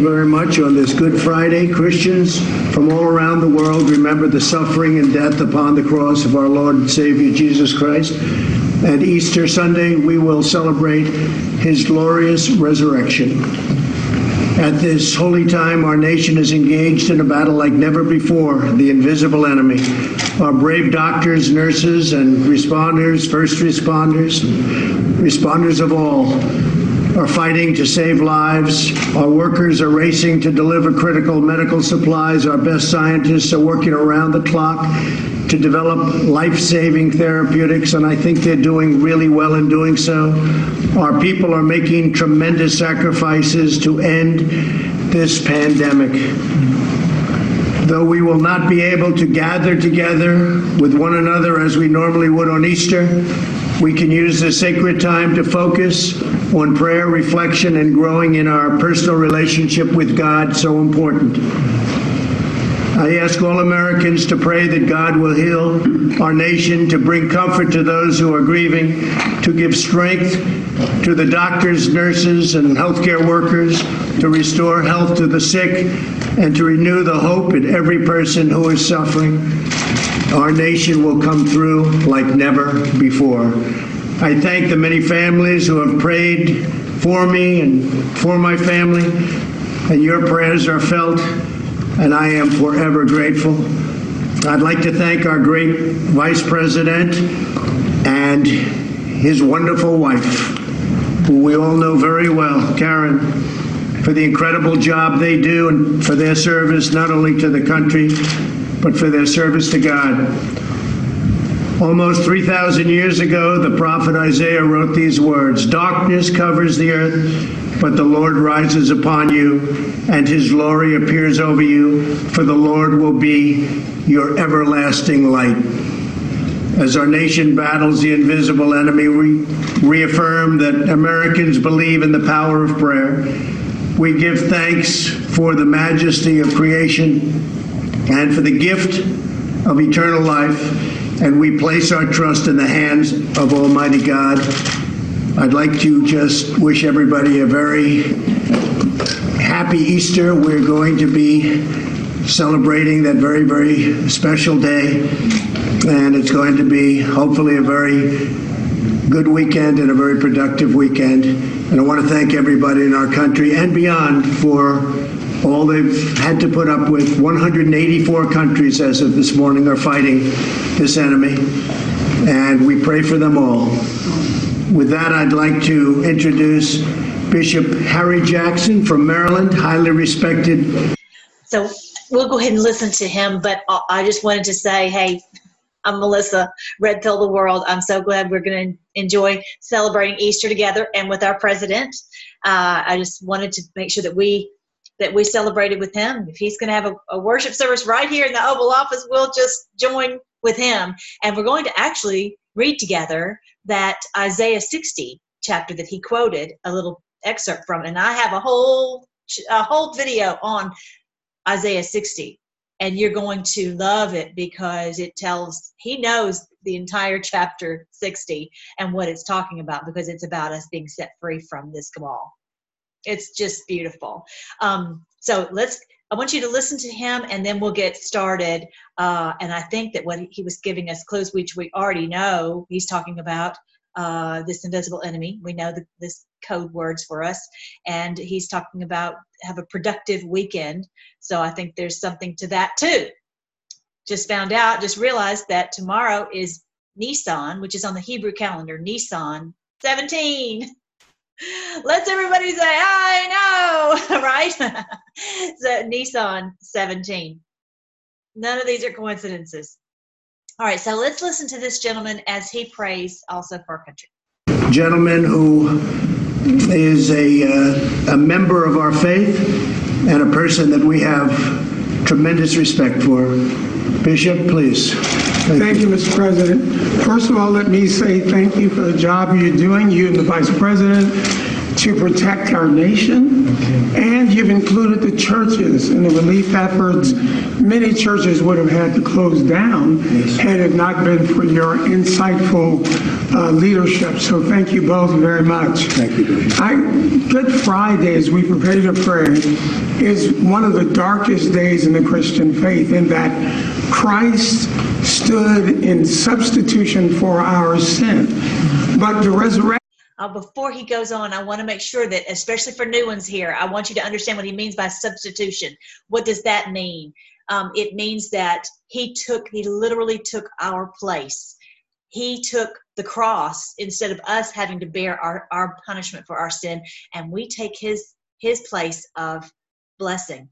very much on this Good Friday. Christians from all around the world remember the suffering and death upon the cross of our Lord and Savior Jesus Christ. And Easter Sunday, we will celebrate his glorious resurrection. At this holy time, our nation is engaged in a battle like never before the invisible enemy. Our brave doctors, nurses, and responders, first responders, responders of all, are fighting to save lives. Our workers are racing to deliver critical medical supplies. Our best scientists are working around the clock to develop life saving therapeutics, and I think they're doing really well in doing so. Our people are making tremendous sacrifices to end this pandemic. Though we will not be able to gather together with one another as we normally would on Easter, we can use this sacred time to focus on prayer, reflection, and growing in our personal relationship with God, so important. I ask all Americans to pray that God will heal our nation, to bring comfort to those who are grieving, to give strength to the doctors, nurses, and healthcare workers, to restore health to the sick, and to renew the hope in every person who is suffering. Our nation will come through like never before. I thank the many families who have prayed for me and for my family, and your prayers are felt and I am forever grateful. I'd like to thank our great Vice President and his wonderful wife, who we all know very well, Karen, for the incredible job they do and for their service not only to the country, but for their service to God. Almost 3,000 years ago, the prophet Isaiah wrote these words Darkness covers the earth but the Lord rises upon you, and his glory appears over you, for the Lord will be your everlasting light. As our nation battles the invisible enemy, we reaffirm that Americans believe in the power of prayer. We give thanks for the majesty of creation and for the gift of eternal life, and we place our trust in the hands of Almighty God I'd like to just wish everybody a very happy Easter. We're going to be celebrating that very, very special day, and it's going to be hopefully a very good weekend and a very productive weekend. And I want to thank everybody in our country and beyond for all they've had to put up with. 184 countries, as of this morning, are fighting this enemy, and we pray for them all. With that, I'd like to introduce Bishop Harry Jackson from Maryland, highly respected. So we'll go ahead and listen to him, but I just wanted to say, hey, I'm Melissa, Red Pill the World. I'm so glad we're going to enjoy celebrating Easter together and with our president. Uh, I just wanted to make sure that we that we celebrated with him. If he's going to have a, a worship service right here in the Oval Office, we'll just join with him. And we're going to actually read together that Isaiah 60 chapter that he quoted a little excerpt from. And I have a whole a whole video on Isaiah 60 and you're going to love it because it tells he knows the entire chapter 60 and what it's talking about because it's about us being set free from this cabal it's just beautiful um, so let's I want you to listen to him and then we'll get started. Uh, and I think that what he was giving us clues, which we already know, he's talking about uh, this invisible enemy. We know the, this code words for us. And he's talking about have a productive weekend. So I think there's something to that too. Just found out, just realized that tomorrow is Nisan, which is on the Hebrew calendar, Nisan 17. Let's everybody say, I know, right? so Nisan 17. None of these are coincidences. All right, so let's listen to this gentleman as he prays also for our country. Gentleman who is a, uh, a member of our faith and a person that we have tremendous respect for. Bishop, please. Thank, thank you. you, Mr. President. First of all, let me say thank you for the job you're doing, you and the Vice President, to protect our nation. Okay. And you've included the churches in the relief efforts. Many churches would have had to close down had it not been for your insightful uh, leadership. So thank you both very much. Thank you. I, Good Friday, as we prepare to pray, is one of the darkest days in the Christian faith in that Christ stood in substitution for our sin. But the resurrection Uh, before he goes on, I want to make sure that, especially for new ones here, I want you to understand what he means by substitution. What does that mean? Um, it means that he took, he literally took our place. He took the cross instead of us having to bear our, our punishment for our sin, and we take his his place of blessing.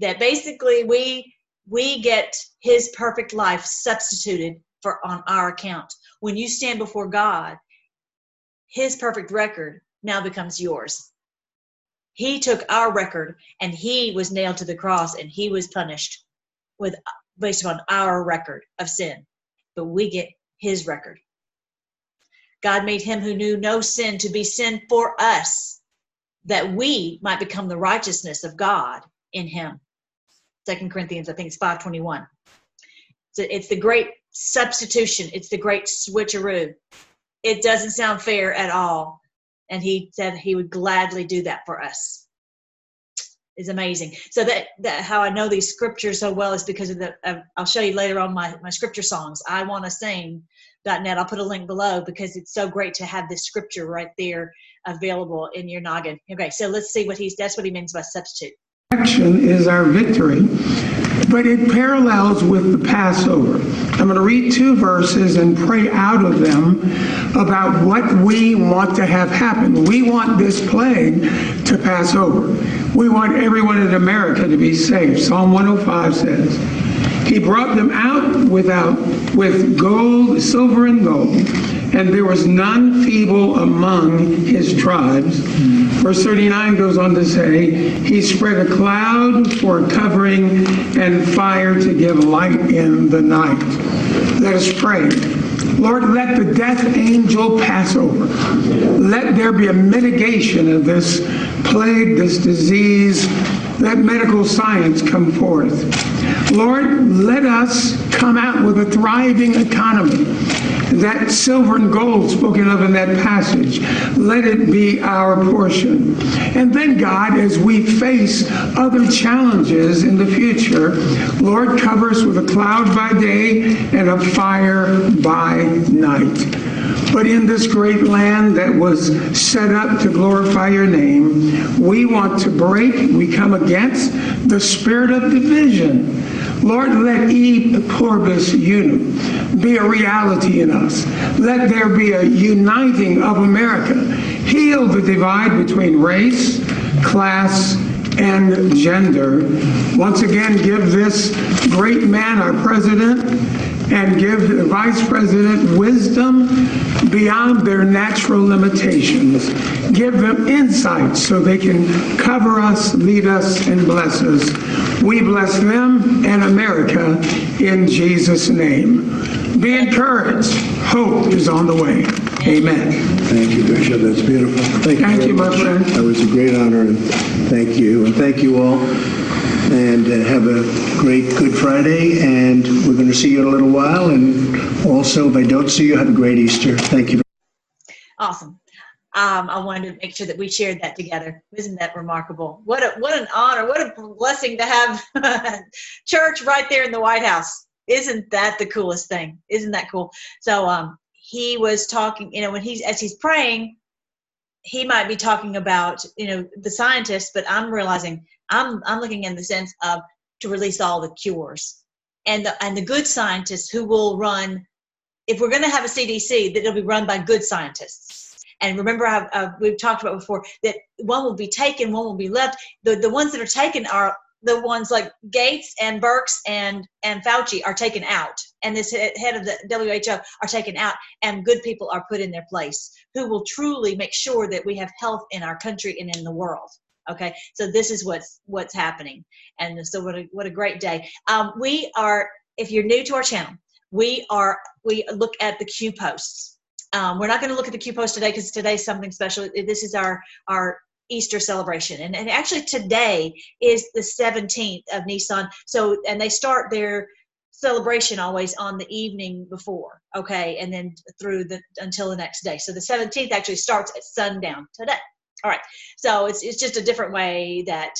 That basically we we get his perfect life substituted for on our account. When you stand before God, his perfect record now becomes yours. He took our record and he was nailed to the cross and he was punished with based upon our record of sin. But we get his record. God made him who knew no sin to be sin for us, that we might become the righteousness of God in him. Second Corinthians, I think it's 521. So it's the great substitution, it's the great switcheroo it doesn't sound fair at all. And he said he would gladly do that for us. Is amazing. So that, that how I know these scriptures so well is because of the. I'll show you later on my my scripture songs. I want to sing. Net. I'll put a link below because it's so great to have this scripture right there available in your noggin. Okay, so let's see what he's. That's what he means by substitute. Action is our victory, but it parallels with the Passover. I'm going to read two verses and pray out of them about what we want to have happen. We want this plague to pass over. We want everyone in America to be saved. Psalm 105 says, He brought them out without with gold, silver, and gold and there was none feeble among his tribes. Verse 39 goes on to say, He spread a cloud for covering and fire to give light in the night. Let us pray. Lord, let the death angel pass over. Let there be a mitigation of this plague, this disease. Let medical science come forth. Lord, let us come out with a thriving economy that silver and gold spoken of in that passage, let it be our portion. And then, God, as we face other challenges in the future, Lord, cover us with a cloud by day and a fire by night. But in this great land that was set up to glorify your name, we want to break, we come against the spirit of division. Lord, let e pluribus unum be a reality in us. Let there be a uniting of America. Heal the divide between race, class, and gender. Once again, give this great man, our president, and give the vice president wisdom beyond their natural limitations. Give them insight so they can cover us, lead us, and bless us. We bless them and America in Jesus' name. Be encouraged. Hope is on the way. Amen. Thank you, Bishop. That's beautiful. Thank you. Thank very you, my much. friend. That was a great honor, and thank you. And thank you all. And uh, have a great Good Friday, and we're going to see you in a little while. And also, if I don't see you, have a great Easter. Thank you. Awesome. Um, I wanted to make sure that we shared that together. Isn't that remarkable? What a what an honor! What a blessing to have church right there in the White House. Isn't that the coolest thing? Isn't that cool? So um, he was talking. You know, when he's as he's praying, he might be talking about you know the scientists, but I'm realizing I'm I'm looking in the sense of to release all the cures and the and the good scientists who will run. If we're going to have a CDC, that it'll be run by good scientists. And remember, I've, uh, we've talked about before that one will be taken, one will be left. The the ones that are taken are the ones like Gates and Birx and and Fauci are taken out, and this head of the WHO are taken out, and good people are put in their place who will truly make sure that we have health in our country and in the world. Okay, so this is what's what's happening, and so what a what a great day. Um, we are, if you're new to our channel, we are we look at the Q posts. Um, we're not going to look at the Q post today because today's something special. This is our our Easter celebration. And, and actually today is the 17th of Nisan. So, and they start their celebration always on the evening before, okay, and then through the until the next day. So the 17th actually starts at sundown today. All right. So it's it's just a different way that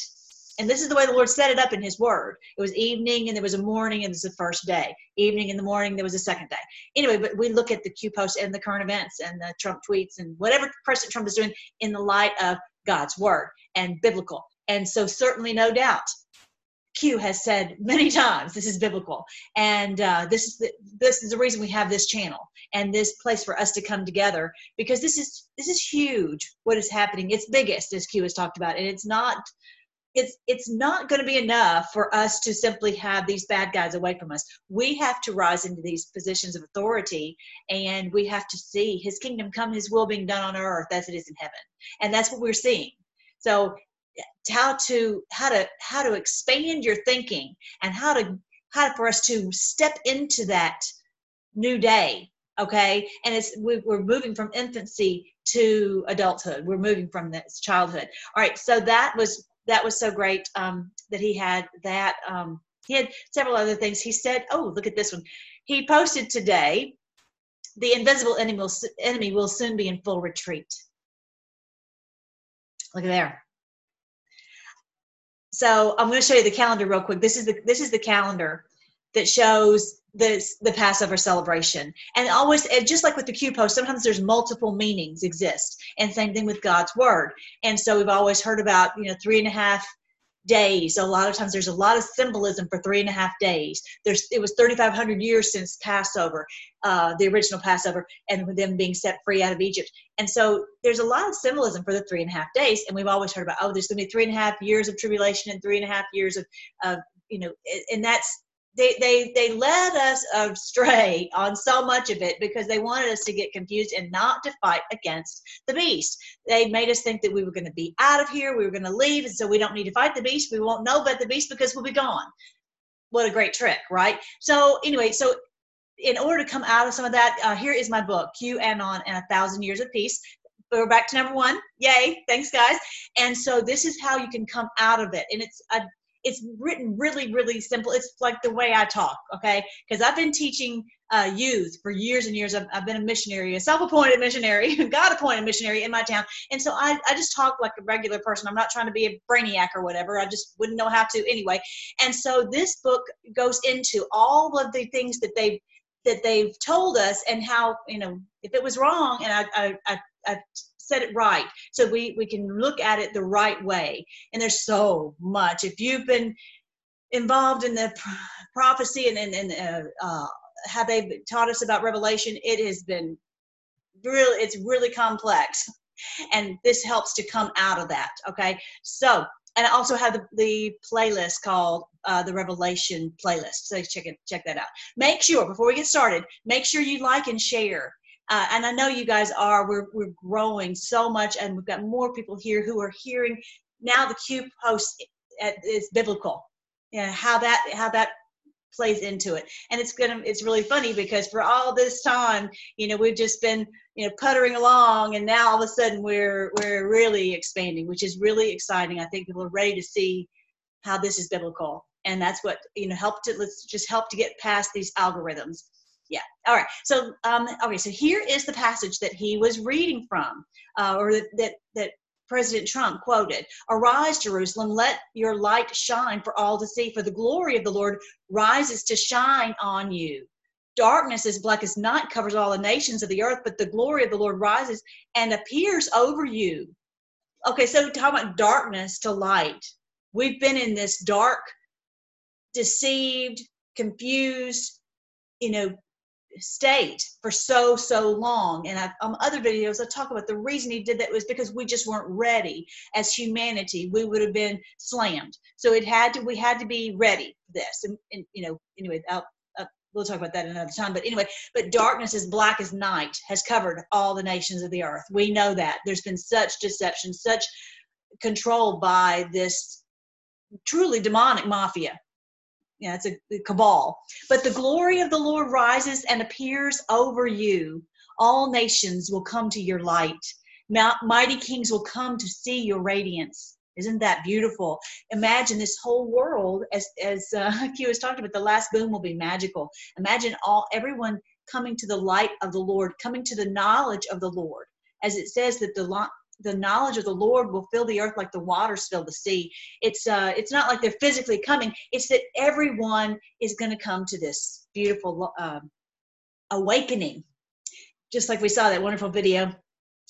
and this is the way the Lord set it up in His Word. It was evening, and there was a morning, and it was the first day. Evening in the morning, there was a second day. Anyway, but we look at the Q post and the current events and the Trump tweets and whatever President Trump is doing in the light of God's Word and biblical. And so, certainly, no doubt, Q has said many times this is biblical, and uh, this is the, this is the reason we have this channel and this place for us to come together because this is this is huge. What is happening? It's biggest, as Q has talked about, and it's not it's it's not going to be enough for us to simply have these bad guys away from us. We have to rise into these positions of authority and we have to see his kingdom come his will being done on earth as it is in heaven. And that's what we're seeing. So how to how to how to expand your thinking and how to how for us to step into that new day okay? And it's we're moving from infancy to adulthood. We're moving from this childhood. All right so that was that was so great um, that he had that. Um, he had several other things. He said, "Oh, look at this one." He posted today, "The invisible enemy will, enemy will soon be in full retreat." Look at there. So I'm going to show you the calendar real quick. This is the this is the calendar that shows this the passover celebration. And always and just like with the q post sometimes there's multiple meanings exist and same thing with god's word. And so we've always heard about you know three and a half days. A lot of times there's a lot of symbolism for three and a half days. There's it was 3500 years since passover uh, the original passover and them being set free out of egypt. And so there's a lot of symbolism for the three and a half days and we've always heard about oh there's going to be three and a half years of tribulation and three and a half years of, of you know and that's they they they led us astray on so much of it because they wanted us to get confused and not to fight against the beast. They made us think that we were going to be out of here, we were going to leave, and so we don't need to fight the beast. We won't know about the beast because we'll be gone. What a great trick, right? So anyway, so in order to come out of some of that, uh, here is my book, QAnon and a Thousand Years of Peace. We're back to number one. Yay! Thanks, guys. And so this is how you can come out of it, and it's a it's written really really simple. It's like the way i talk okay? Because i've been teaching uh, youth for years and years. I've, I've been a missionary a self-appointed missionary god appointed missionary in my town. And so I, I just talk like a regular person. I'm not trying to be a brainiac or whatever. I just wouldn't know how to anyway. And so this book goes into all of the things that they've that they've told us and how you know if it was wrong and i i, I, I set it right. So we we can look at it the right way. And there's so much. If you've been involved in the prophecy and and, and uh, uh, how they've taught us about revelation it has been really it's really complex. And this helps to come out of that okay? So and I also have the, the playlist called uh, the Revelation playlist. So check it, check that out. Make sure before we get started, make sure you like and share uh, and I know you guys are. We're we're growing so much, and we've got more people here who are hearing now. The Q post is biblical. Yeah, how that how that plays into it, and it's gonna it's really funny because for all this time, you know, we've just been you know puttering along, and now all of a sudden we're we're really expanding, which is really exciting. I think people are ready to see how this is biblical, and that's what you know help to let's just help to get past these algorithms yeah. All right. So um okay so here is the passage that he was reading from uh, or that, that president trump quoted. Arise jerusalem. Let your light shine for all to see for the glory of the lord rises to shine on you. Darkness as black as night covers all the nations of the earth but the glory of the lord rises and appears over you. Okay so talking about darkness to light. We've been in this dark deceived confused you know state for so so long. And I, on other videos i talk about the reason he did that was because we just weren't ready as humanity. We would have been slammed. So it had to we had to be ready for this. And, and you know anyway I'll, uh, we'll talk about that another time. But anyway but darkness as black as night has covered all the nations of the earth. We know that. There's been such deception such control by this truly demonic mafia yeah, it's a, cabal. But the glory of the Lord rises and appears over you. All nations will come to your light. Mighty kings will come to see your radiance. Isn't that beautiful? Imagine this whole world, as as uh, Q was talking about, the last boom will be magical. Imagine all everyone coming to the light of the Lord, coming to the knowledge of the Lord, as it says that the the knowledge of the Lord will fill the earth like the waters fill the sea. It's uh, it's not like they're physically coming. It's that everyone is going to come to this beautiful uh, awakening, just like we saw that wonderful video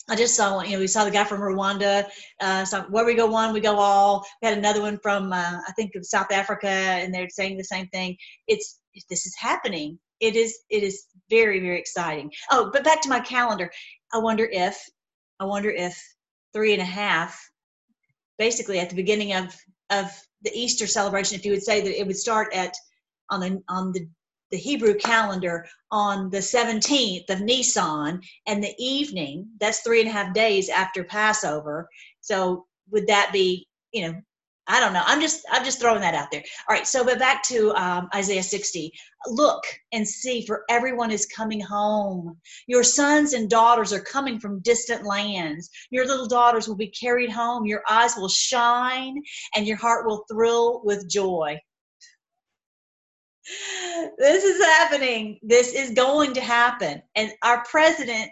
I just saw one. You know, we saw the guy from Rwanda. Uh, so where we go one, we go all. We had another one from uh, I think of South Africa, and they're saying the same thing. It's this is happening. It is it is very very exciting. Oh, but back to my calendar. I wonder if I wonder if three and a half, basically at the beginning of of the Easter celebration, if you would say that it would start at on the on the the Hebrew calendar on the 17th of Nisan and the evening, that's three and a half days after Passover. So would that be, you know, I don't know. I'm just I'm just throwing that out there. All right. So, but back to um, Isaiah 60. Look and see, for everyone is coming home. Your sons and daughters are coming from distant lands. Your little daughters will be carried home. Your eyes will shine, and your heart will thrill with joy this is happening. This is going to happen. And our president,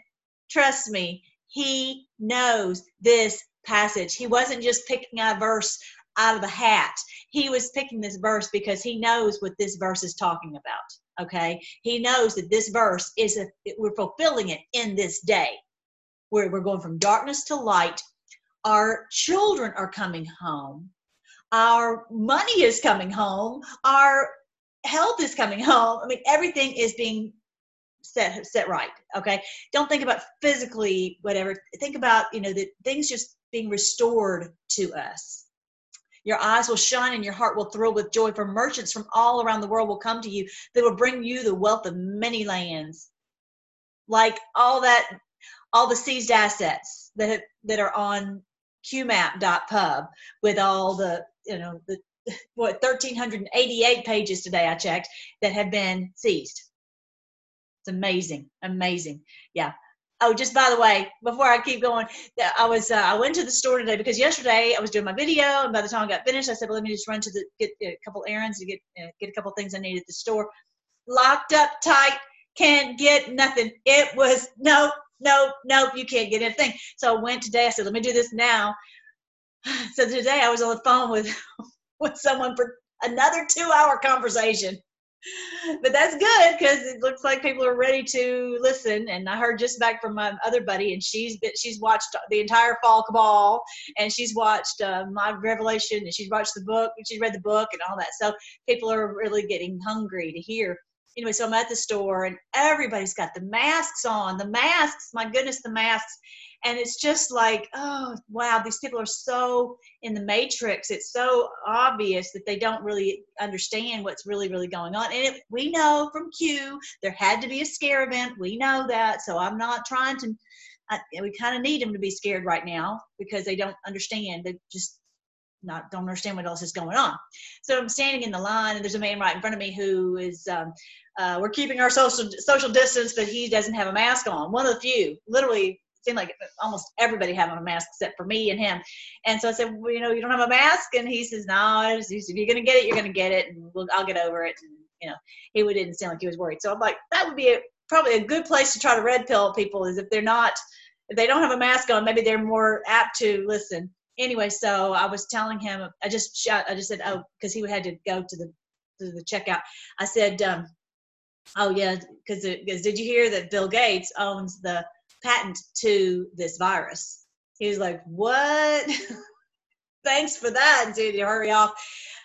trust me, he knows this passage. He wasn't just picking a verse out of the hat. He was picking this verse because he knows what this verse is talking about. Okay? He knows that this verse is a, we're fulfilling it in this day where we're going from darkness to light. Our children are coming home. Our money is coming home. Our health is coming home. I mean, everything is being set set right. Okay, don't think about physically whatever. Think about you know the things just being restored to us. Your eyes will shine and your heart will thrill with joy. For merchants from all around the world will come to you. They will bring you the wealth of many lands, like all that, all the seized assets that that are on QMap.pub with all the you know the what 1388 pages today i checked that have been seized it's amazing amazing yeah oh just by the way before i keep going i was uh, i went to the store today because yesterday i was doing my video and by the time i got finished i said well let me just run to the get a couple errands to get uh, get a couple things i need at the store. Locked up tight can't get nothing. It was no no no you can't get anything. So i went today i said let me do this now. So today i was on the phone with with someone for another two hour conversation. But that's good because it looks like people are ready to listen. And I heard just back from my other buddy, and she's been, she's watched the entire Fall Cabal, and she's watched uh, my Revelation, and she's watched the book, and she's read the book, and all that. So people are really getting hungry to hear anyway, so I'm at the store and everybody's got the masks on. The masks, my goodness, the masks and it's just like oh wow these people are so in the matrix. It's so obvious that they don't really understand what's really really going on. And it, we know from q there had to be a scare event. We know that. So i'm not trying to I, we kind of need them to be scared right now because they don't understand. They just not don't understand what else is going on. So i'm standing in the line and there's a man right in front of me who is um, uh, we're keeping our social social distance but he doesn't have a mask on. One of the few literally seemed like almost everybody having a mask except for me and him. And so I said, well, you know, you don't have a mask? And he says, no, if you're to get it, you're to get it. And we'll, I'll get over it. And, you know, he didn't sound like he was worried. So I'm like, that would be a, probably a good place to try to red pill people is if they're not, if they don't have a mask on, maybe they're more apt to listen. Anyway, so I was telling him, I just shot, I just said, oh, because he had to go to the, to the checkout. I said, um, oh yeah, because did you hear that Bill Gates owns the patent to this virus. He was like, What? Thanks for that, dude. You hurry off.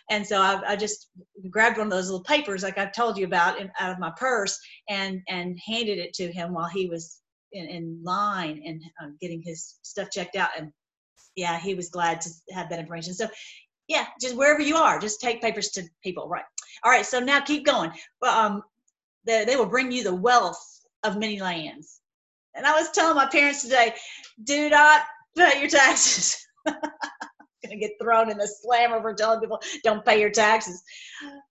And so I, I, just grabbed one of those little papers, like I've told you about, in, out of my purse, and and handed it to him while he was in, in line and uh, getting his stuff checked out. And yeah, he was glad to have that information. So yeah, just wherever you are, just take papers to people. Right. All right. So now keep going. Um, they, they will bring you the wealth of many lands. And I was telling my parents today, do not pay your taxes. Going to get thrown in the slammer for telling people don't pay your taxes.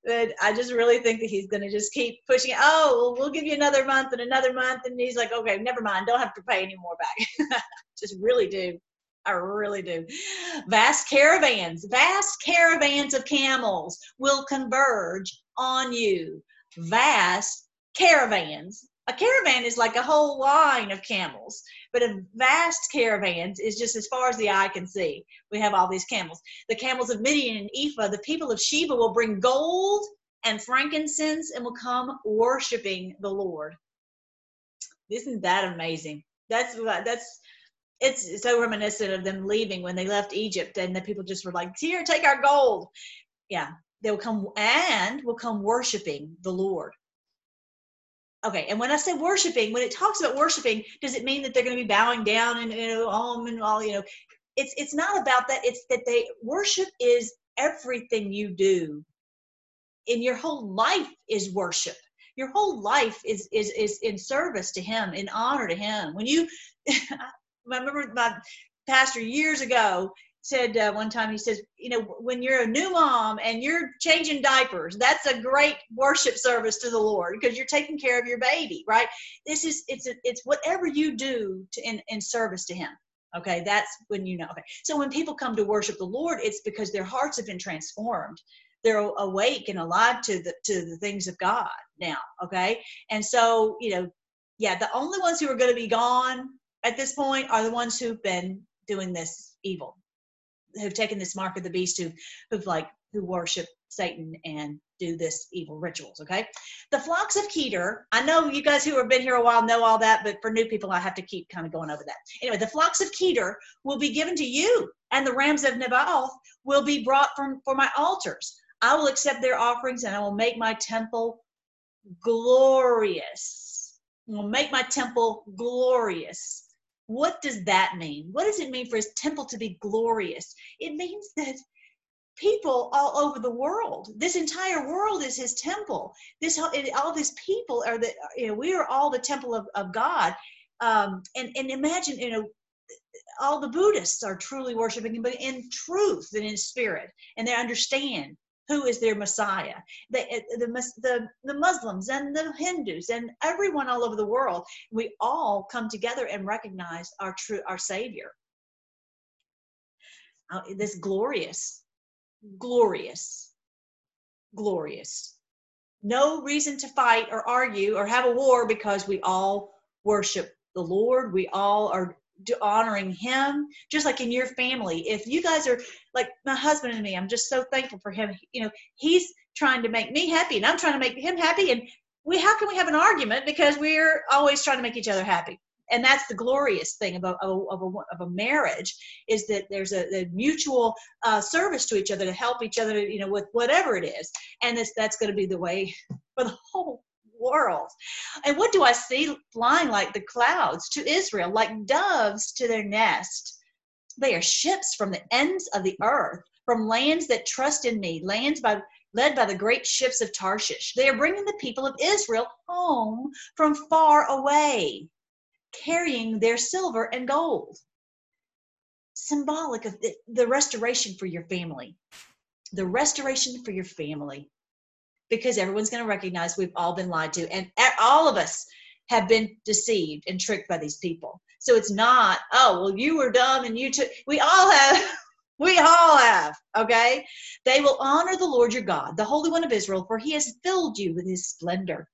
But I just really think that he's going to just keep pushing. Oh, well, we'll give you another month and another month, and he's like, okay, never mind, don't have to pay any more back. just really do. I really do. Vast caravans, vast caravans of camels will converge on you. Vast caravans. A caravan is like a whole line of camels, but a vast caravan is just as far as the eye can see. We have all these camels. The camels of Midian and Ephah, the people of Sheba will bring gold and frankincense and will come worshiping the Lord. Isn't that amazing? That's that's it's so reminiscent of them leaving when they left Egypt and the people just were like, here, take our gold. Yeah, they'll come and will come worshiping the Lord. Okay, and when I say worshiping, when it talks about worshiping, does it mean that they're going to be bowing down and you know, om and all, you know, it's it's not about that. It's that they worship is everything you do. In your whole life is worship. Your whole life is is is in service to him, in honor to him. When you I remember my pastor years ago said uh, one time he says you know when you're a new mom and you're changing diapers that's a great worship service to the lord because you're taking care of your baby right? This is it's a, it's whatever you do to in, in service to him okay? That's when you know okay? So when people come to worship the lord it's because their hearts have been transformed. They're awake and alive to the to the things of god now okay? And so you know yeah the only ones who are going to be gone at this point are the ones who've been doing this evil, who've taken this mark of the beast, who who've like who worship Satan and do this evil rituals. Okay, the flocks of Kedar. I know you guys who have been here a while know all that, but for new people, I have to keep kind of going over that. Anyway, the flocks of Kedar will be given to you, and the rams of Nebaioth will be brought from for my altars. I will accept their offerings, and I will make my temple glorious. I will make my temple glorious what does that mean? What does it mean for his temple to be glorious? It means that people all over the world, this entire world is his temple. This all these people are the you know we are all the temple of, of God. Um, and and imagine you know all the Buddhists are truly worshiping him, but in truth and in spirit, and they understand who is their Messiah. The, eh, the, the, the Muslims and the Hindus and everyone all over the world, we all come together and recognize our true, our Savior. Uh, this glorious, glorious, glorious. No reason to fight or argue or have a war because we all worship the Lord. We all are honoring him just like in your family. If you guys are like my husband and me i'm just so thankful for him. You know he's trying to make me happy and i'm trying to make him happy. And we how can we have an argument? Because we're always trying to make each other happy. And that's the glorious thing of a, of a, of a marriage is that there's a, a mutual uh, service to each other to help each other you know with whatever it is. And this, that's going to be the way for the whole world. And what do I see flying like the clouds to Israel, like doves to their nest? They are ships from the ends of the earth, from lands that trust in me, lands by led by the great ships of Tarshish. They are bringing the people of Israel home from far away, carrying their silver and gold. Symbolic of the, the restoration for your family. The restoration for your family because everyone's going to recognize we've all been lied to and all of us have been deceived and tricked by these people. So it's not oh well you were dumb and you took we all have we all have okay? They will honor the lord your god the holy one of israel for he has filled you with his splendor.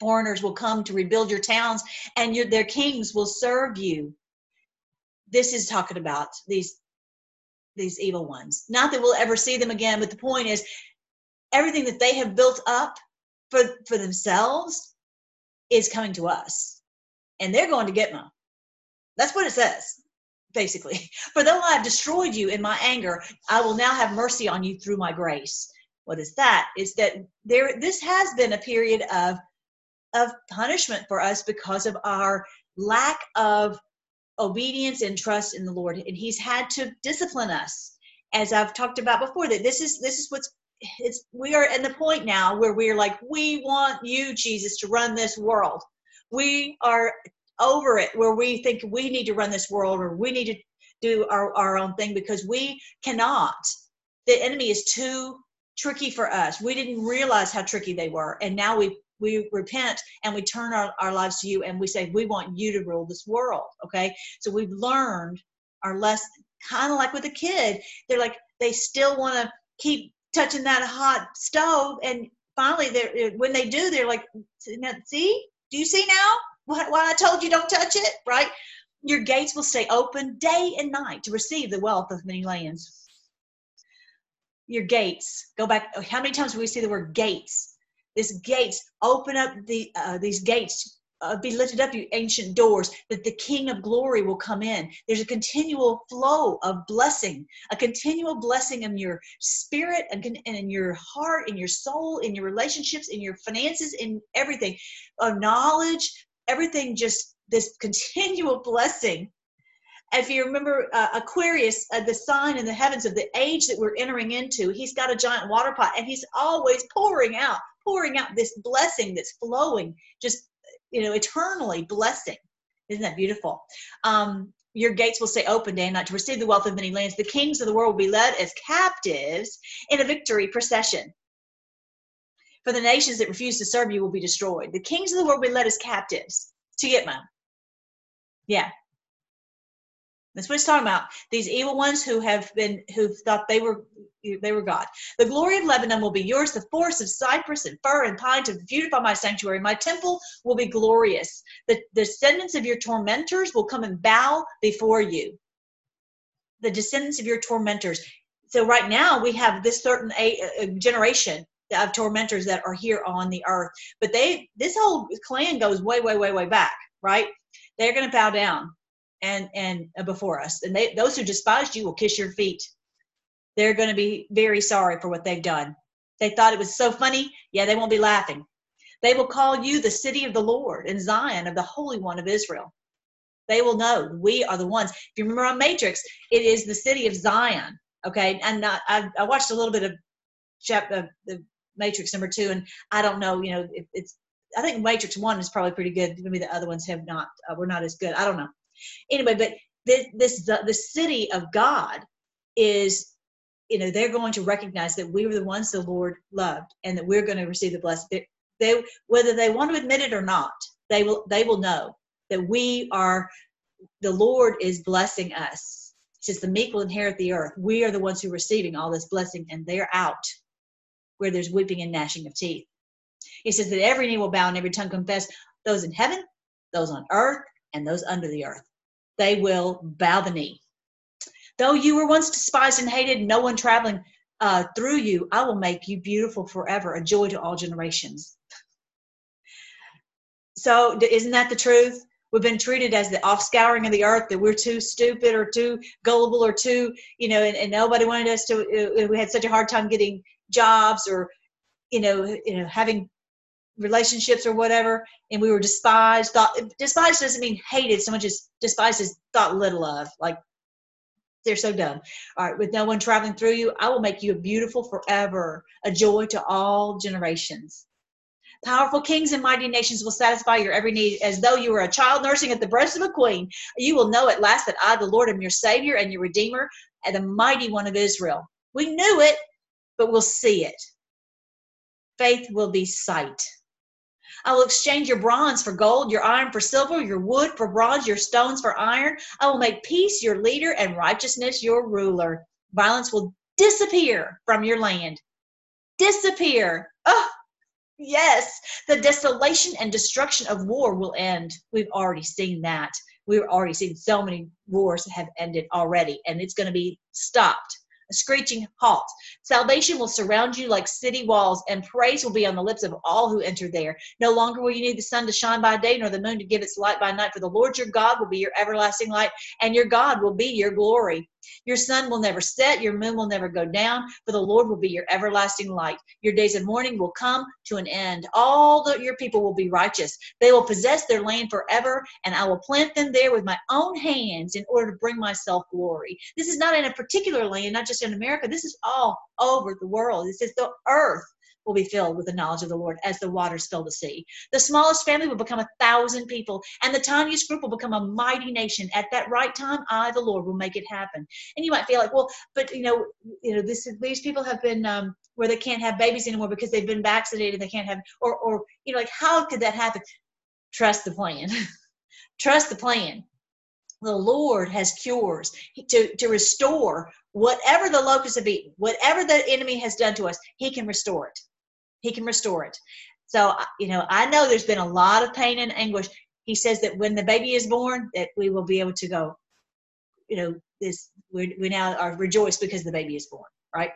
Foreigners will come to rebuild your towns and your, their kings will serve you. This is talking about these these evil ones. Not that we'll ever see them again but the point is everything that they have built up for for themselves is coming to us. And they're going to get them that's what it says basically. For though i have destroyed you in my anger i will now have mercy on you through my grace. What is that? Is that there this has been a period of of punishment for us because of our lack of obedience and trust in the lord. And he's had to discipline us as i've talked about before that this is this is what's it's we are in the point now where we're like we want you jesus to run this world we are over it where we think we need to run this world or we need to do our, our own thing because we cannot. The enemy is too tricky for us. We didn't realize how tricky they were. And now we we repent and we turn our, our lives to you and we say, We want you to rule this world. Okay. So we've learned our lesson, kind of like with a kid. They're like, they still want to keep touching that hot stove. And finally, they're when they do, they're like, See, do you see now? What, what I told you don't touch it, right? Your gates will stay open day and night to receive the wealth of many lands. Your gates, go back. How many times do we see the word gates? This gates, open up the uh, these gates uh, be lifted up, you ancient doors, that the King of glory will come in. There's a continual flow of blessing, a continual blessing in your spirit and, in your heart, in your soul, in your relationships, in your finances, in everything, of knowledge, everything just this continual blessing. If you remember uh, Aquarius, uh, the sign in the heavens of the age that we're entering into, he's got a giant water pot and he's always pouring out, pouring out this blessing that's flowing, just you know, eternally blessing. Isn't that beautiful? Um, your gates will stay open day and night to receive the wealth of many lands. The kings of the world will be led as captives in a victory procession. For the nations that refuse to serve you will be destroyed. The kings of the world will be led as captives to Gitmo. Yeah, that's what he's talking about. These evil ones who have been, who thought they were, they were God. The glory of Lebanon will be yours. The forest of cypress and fir and pine to beautify my sanctuary. My temple will be glorious. The descendants of your tormentors will come and bow before you. The descendants of your tormentors. So right now we have this certain a, a generation of tormentors that are here on the earth, but they, this whole clan goes way, way, way, way back, right? They're going to bow down and and uh, before us. And they those who despised you will kiss your feet. They're going to be very sorry for what they've done. They thought it was so funny yeah they won't be laughing. They will call you the city of the lord and zion of the holy one of israel. They will know we are the ones. If you remember on matrix it is the city of zion okay? And i, I watched a little bit of chapter the matrix number two and i don't know you know it, it's i think matrix one is probably pretty good. Maybe the other ones have not uh, were not as good. I don't know anyway but this, this the, the city of god is you know they're going to recognize that we were the ones the lord loved and that we're going to receive the blessing. They, they whether they want to admit it or not they will they will know that we are the lord is blessing us. Says the meek will inherit the earth. We are the ones who are receiving all this blessing and they're out where there's weeping and gnashing of teeth. He says that every knee will bow and every tongue confess those in heaven those on earth and those under the earth they will bow the knee. Though you were once despised and hated, no one traveling uh, through you, I will make you beautiful forever, a joy to all generations. So, isn't that the truth? We've been treated as the offscouring of the earth, that we're too stupid or too gullible or too, you know, and, and nobody wanted us to, uh, we had such a hard time getting jobs or, you know, you know, having relationships or whatever, and we were despised. Thought despised doesn't mean hated so much as despised is thought little of. Like they're so dumb. All right, with no one traveling through you, I will make you beautiful forever, a joy to all generations. Powerful kings and mighty nations will satisfy your every need as though you were a child nursing at the breast of a queen. You will know at last that I, the Lord, am your Savior and your Redeemer and the mighty one of Israel. We knew it, but we'll see it. Faith will be sight. I will exchange your bronze for gold, your iron for silver, your wood for bronze, your stones for iron. I will make peace your leader and righteousness your ruler. Violence will disappear from your land. Disappear. Oh, yes. The desolation and destruction of war will end. We've already seen that. We've already seen so many wars have ended already, and it's going to be stopped a screeching halt. Salvation will surround you like city walls, and praise will be on the lips of all who enter there. No longer will you need the sun to shine by day, nor the moon to give its light by night, for the Lord your God will be your everlasting light, and your God will be your glory. Your sun will never set, your moon will never go down, for the Lord will be your everlasting light. Your days of mourning will come to an end. All the, your people will be righteous. They will possess their land forever, and I will plant them there with my own hands in order to bring myself glory. This is not in a particular land, not just in America. This is all over the world. This is the earth will be filled with the knowledge of the Lord as the waters fill the sea. The smallest family will become a thousand people, and the tiniest group will become a mighty nation. At that right time, I, the Lord, will make it happen. And you might feel like, well, but you know, you know, this these people have been um, where they can't have babies anymore because they've been vaccinated. They can't have, or or you know, like how could that happen? Trust the plan. Trust the plan the Lord has cures to, to restore whatever the locusts have eaten, whatever the enemy has done to us, He can restore it. He can restore it. So, you know, I know there's been a lot of pain and anguish. He says that when the baby is born, that we will be able to go, you know, this we, we now are rejoiced because the baby is born, right?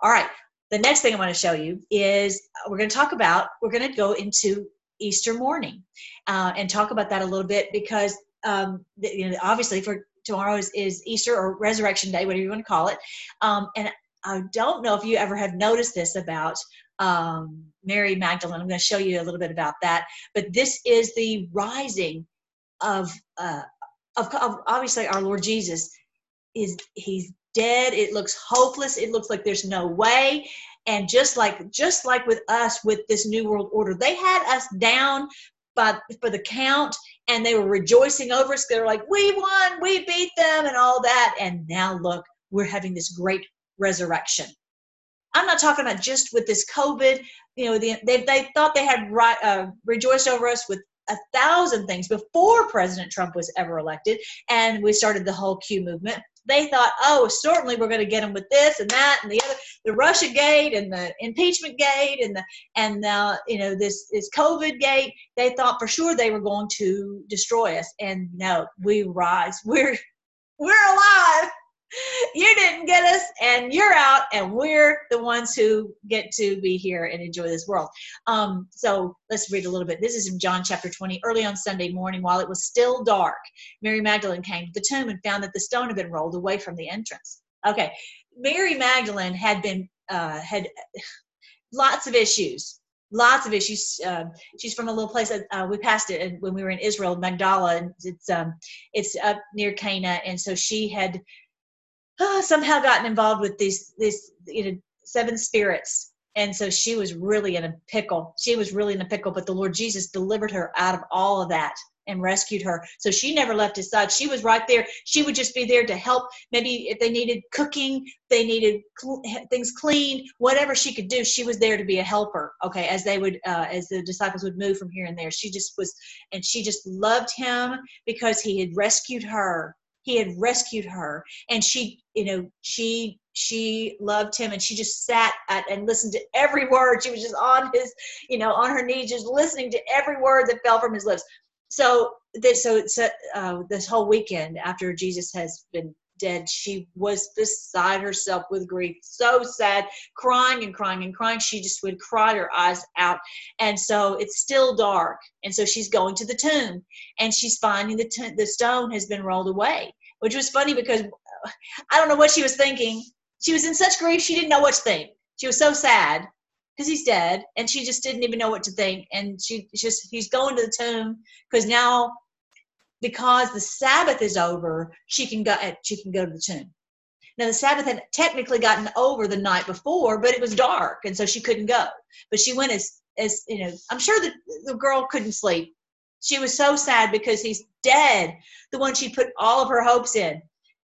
All right. The next thing I want to show you is we're going to talk about, we're going to go into Easter morning uh, and talk about that a little bit because um, you know, obviously for tomorrow is, is Easter or Resurrection Day, whatever you want to call it. Um, and I don't know if you ever have noticed this about um, Mary Magdalene. I'm going to show you a little bit about that. But this is the rising of, uh, of, of obviously our Lord Jesus is he's dead. It looks hopeless. It looks like there's no way. And just like just like with us with this new world order, they had us down by for the count and they were rejoicing over us. They were like, "We won, we beat them," and all that. And now look, we're having this great resurrection. I'm not talking about just with this COVID. You know, the, they they thought they had uh, rejoiced over us with a thousand things before President Trump was ever elected, and we started the whole Q movement they thought, oh, certainly we're going to get them with this and that and the other, the Russia gate and the impeachment gate and the and now you know this this COVID gate. They thought for sure they were going to destroy us, and no, we rise. We're we're alive you didn't get us and you're out and we're the ones who get to be here and enjoy this world. Um, so let's read a little bit. This is in john chapter 20 early on sunday morning while it was still dark mary magdalene came to the tomb and found that the stone had been rolled away from the entrance. Okay mary magdalene had been uh, had lots of issues lots of issues. Uh, she's from a little place that uh, we passed it when we were in Israel, Magdala, and it's um, it's up near Cana, and so she had uh, somehow gotten involved with these this you know seven spirits. And so she was really in a pickle. She was really in a pickle but the lord jesus delivered her out of all of that and rescued her. So she never left his side. She was right there. She would just be there to help. Maybe if they needed cooking they needed cl- things cleaned whatever she could do she was there to be a helper okay as they would uh, as the disciples would move from here and there. She just was and she just loved him because he had rescued her he had rescued her and she you know she she loved him and she just sat at and listened to every word. She was just on his you know on her knees just listening to every word that fell from his lips. So this so it's uh, this whole weekend after jesus has been dead she was beside herself with grief so sad crying and crying and crying. She just would cry her eyes out. And so it's still dark and so she's going to the tomb and she's finding the, t- the stone has been rolled away which was funny because I don't know what she was thinking. She was in such grief, she didn't know what to think. She was so sad because he's dead, and she just didn't even know what to think. And she just, he's going to the tomb because now, because the Sabbath is over, she can go. Eh, she can go to the tomb. Now the Sabbath had technically gotten over the night before, but it was dark, and so she couldn't go. But she went as, as you know. I'm sure that the girl couldn't sleep she was so sad because he's dead the one she put all of her hopes in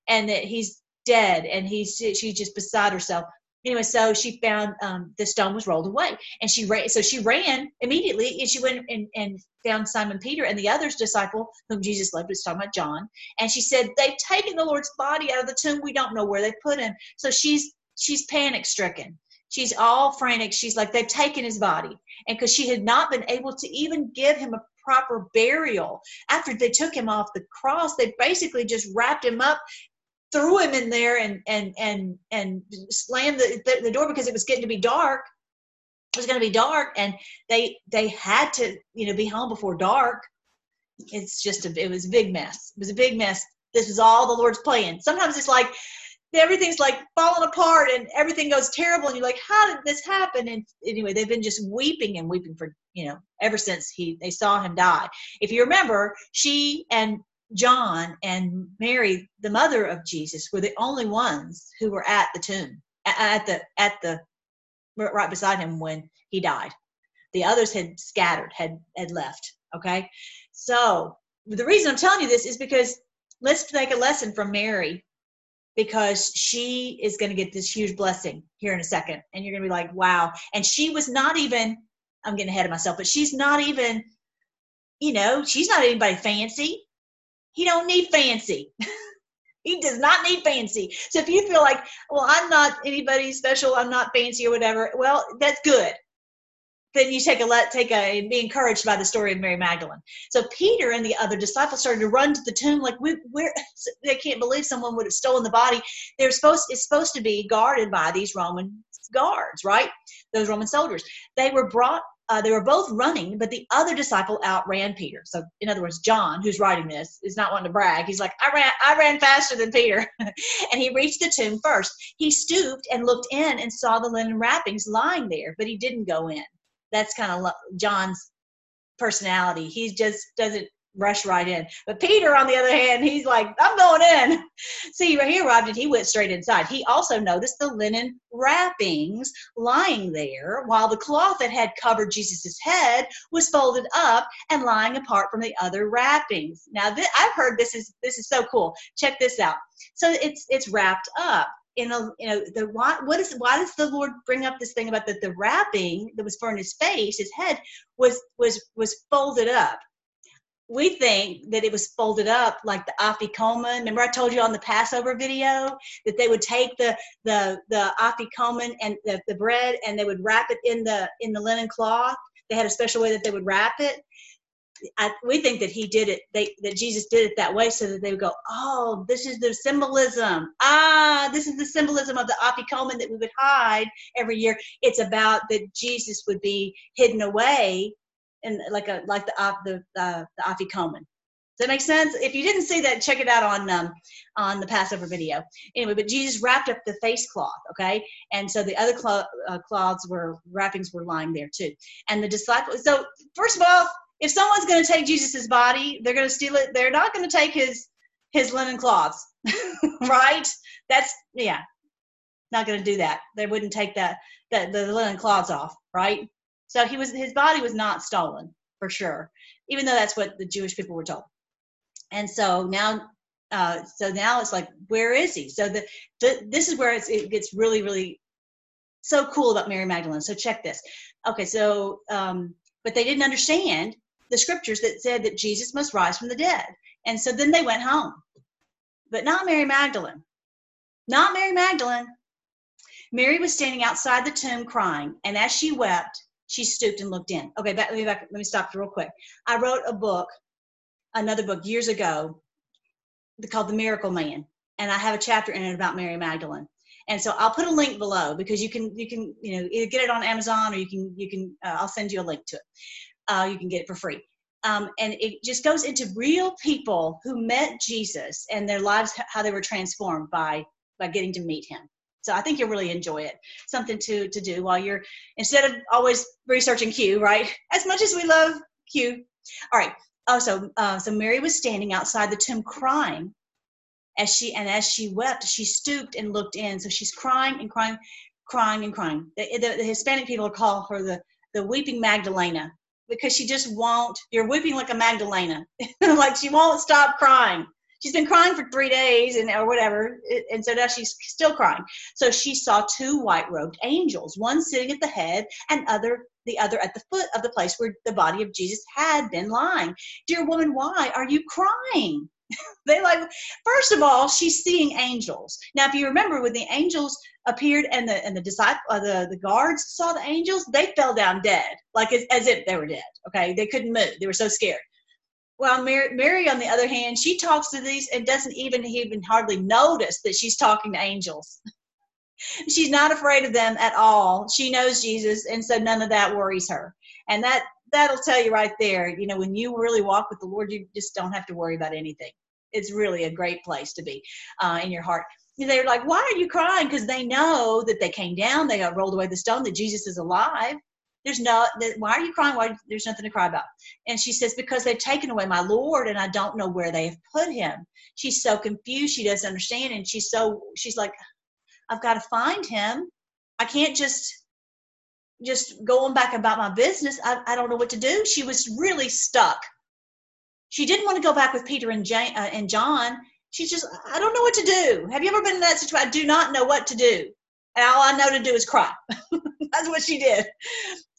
and that he's dead and he's she's just beside herself. Anyway so she found um, the stone was rolled away and she ran so she ran immediately and she went and, and found simon peter and the other disciple whom jesus loved was talking about john and she said they've taken the lord's body out of the tomb. We don't know where they put him. So she's she's panic stricken. She's all frantic. She's like they've taken his body and because she had not been able to even give him a proper burial. After they took him off the cross, they basically just wrapped him up threw him in there and and and and slammed the, the, the, door because it was getting to be dark. It was going to be dark and they they had to you know be home before dark. It's just a it was a big mess. It was a big mess. This was all the lord's plan. Sometimes it's like everything's like falling apart and everything goes terrible and you're like how did this happen and anyway they've been just weeping and weeping for you know ever since he they saw him die if you remember she and john and mary the mother of jesus were the only ones who were at the tomb at the at the right beside him when he died. The others had scattered, had had left. Okay, so the reason I'm telling you this is because let's take a lesson from Mary because she is going to get this huge blessing here in a second. And you're going to be like wow. And she was not even i'm getting ahead of myself but she's not even you know she's not anybody fancy. He don't need fancy. He does not need fancy. So if you feel like well i'm not anybody special i'm not fancy or whatever well that's good then you take a let take a and be encouraged by the story of Mary Magdalene. So Peter and the other disciples started to run to the tomb like we where they can't believe someone would have stolen the body. They're supposed it's supposed to be guarded by these Roman guards, right? Those Roman soldiers. They were brought uh, they were both running, but the other disciple outran Peter. So, in other words, John, who's writing this, is not wanting to brag. He's like, "I ran, I ran faster than Peter," and he reached the tomb first. He stooped and looked in and saw the linen wrappings lying there, but he didn't go in that's kind of John's personality. He just doesn't rush right in. But Peter, on the other hand, he's like, I'm going in. See, he arrived and he went straight inside. He also noticed the linen wrappings lying there, while the cloth that had covered Jesus' head was folded up and lying apart from the other wrappings. Now, th- I've heard this is this is so cool. Check this out. So it's it's wrapped up in a you know the why what is why does the lord bring up this thing about that the wrapping that was for his face his head was was was folded up we think that it was folded up like the afikoman. Remember, I told you on the Passover video that they would take the the the afikoman and the, the bread and they would wrap it in the in the linen cloth. They had a special way that they would wrap it. I, we think that he did it, they, that Jesus did it that way so that they would go, oh, this is the symbolism. Ah, this is the symbolism of the afikomen that we would hide every year. It's about that Jesus would be hidden away and like a like the the uh, the afikomen. Does that make sense? If you didn't see that, check it out on um, on the Passover video. Anyway, but Jesus wrapped up the face cloth, okay, and so the other cloth, uh, cloths were wrappings were lying there too. And the disciples. So first of all, if someone's going to take Jesus's body, they're going to steal it. They're not going to take his his linen cloths, right? That's yeah, not going to do that. They wouldn't take that that the linen cloths off, right? So he was his body was not stolen for sure, even though that's what the Jewish people were told. And so now, uh, so now it's like, where is he? So the, the this is where it gets really really so cool about Mary Magdalene. So check this. Okay, so um, but they didn't understand the scriptures that said that Jesus must rise from the dead. And so then they went home. But not Mary Magdalene. Not Mary Magdalene. Mary was standing outside the tomb crying, and as she wept, she stooped and looked in. Okay, back, let me back, let me stop real quick. I wrote a book, another book years ago, called The Miracle Man, and I have a chapter in it about Mary Magdalene. And so I'll put a link below because you can you can you know either get it on Amazon or you can you can uh, I'll send you a link to it uh, you can get it for free. Um, and it just goes into real people who met Jesus and their lives, how they were transformed by by getting to meet him. So I think you'll really enjoy it. Something to to do while you're instead of always researching Q, right? As much as we love Q. All right. Oh, so uh, so Mary was standing outside the tomb crying, as she and as she wept, she stooped and looked in. So she's crying and crying, crying and crying. The, the, the Hispanic people call her the the weeping Magdalena because she just won't. You're weeping like a Magdalena, like she won't stop crying. She's been crying for three days and or whatever, and so now she's still crying. So she saw two white-robed angels, one sitting at the head and other the other at the foot of the place where the body of Jesus had been lying. Dear woman, why are you crying? they like first of all she's seeing angels. Now if you remember when the angels appeared and the and the disciple uh, the the guards saw the angels they fell down dead like as, as if they were dead okay? They couldn't move. They were so scared. Well mary, mary on the other hand she talks to these and doesn't even even hardly notice that she's talking to angels. She's not afraid of them at all. She knows jesus and so none of that worries her. And that that'll tell you right there you know when you really walk with the lord you just don't have to worry about anything it's really a great place to be uh, in your heart they're like, why are you crying? Because they know that they came down, they got rolled away the stone, that Jesus is alive. There's no, why are you crying? Why, there's nothing to cry about. And she says, because they've taken away my Lord and I don't know where they have put him. She's so confused. She doesn't understand. And she's so, she's like, I've got to find him. I can't just just going back about my business. I, I don't know what to do. She was really stuck. She didn't want to go back with Peter and, Jane, uh, and John. She's just, I don't know what to do. Have you ever been in that situation? I do not know what to do. And all I know to do is cry. That's what she did.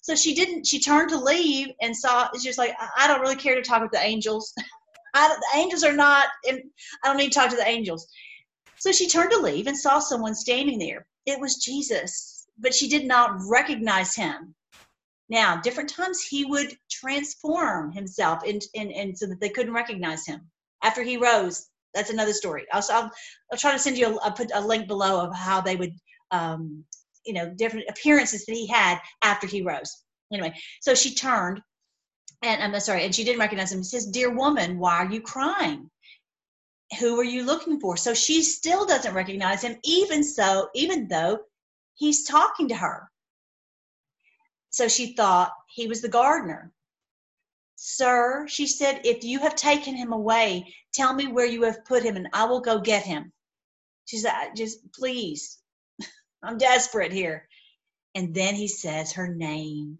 So she didn't, she turned to leave and saw, she was like, I don't really care to talk with the angels. I, the angels are not, and I don't need to talk to the angels. So she turned to leave and saw someone standing there. It was Jesus, but she did not recognize him. Now, different times he would transform himself and in, so that they couldn't recognize him. After he rose, that's another story. I'll, I'll, I'll try to send you a, I'll put a link below of how they would, um, you know, different appearances that he had after he rose. Anyway, so she turned and I'm sorry, and she didn't recognize him. He says, Dear woman, why are you crying? Who are you looking for? So she still doesn't recognize him, even so, even though he's talking to her. So she thought he was the gardener. Sir, she said, if you have taken him away, tell me where you have put him and I will go get him. She said, just please, I'm desperate here. And then he says her name.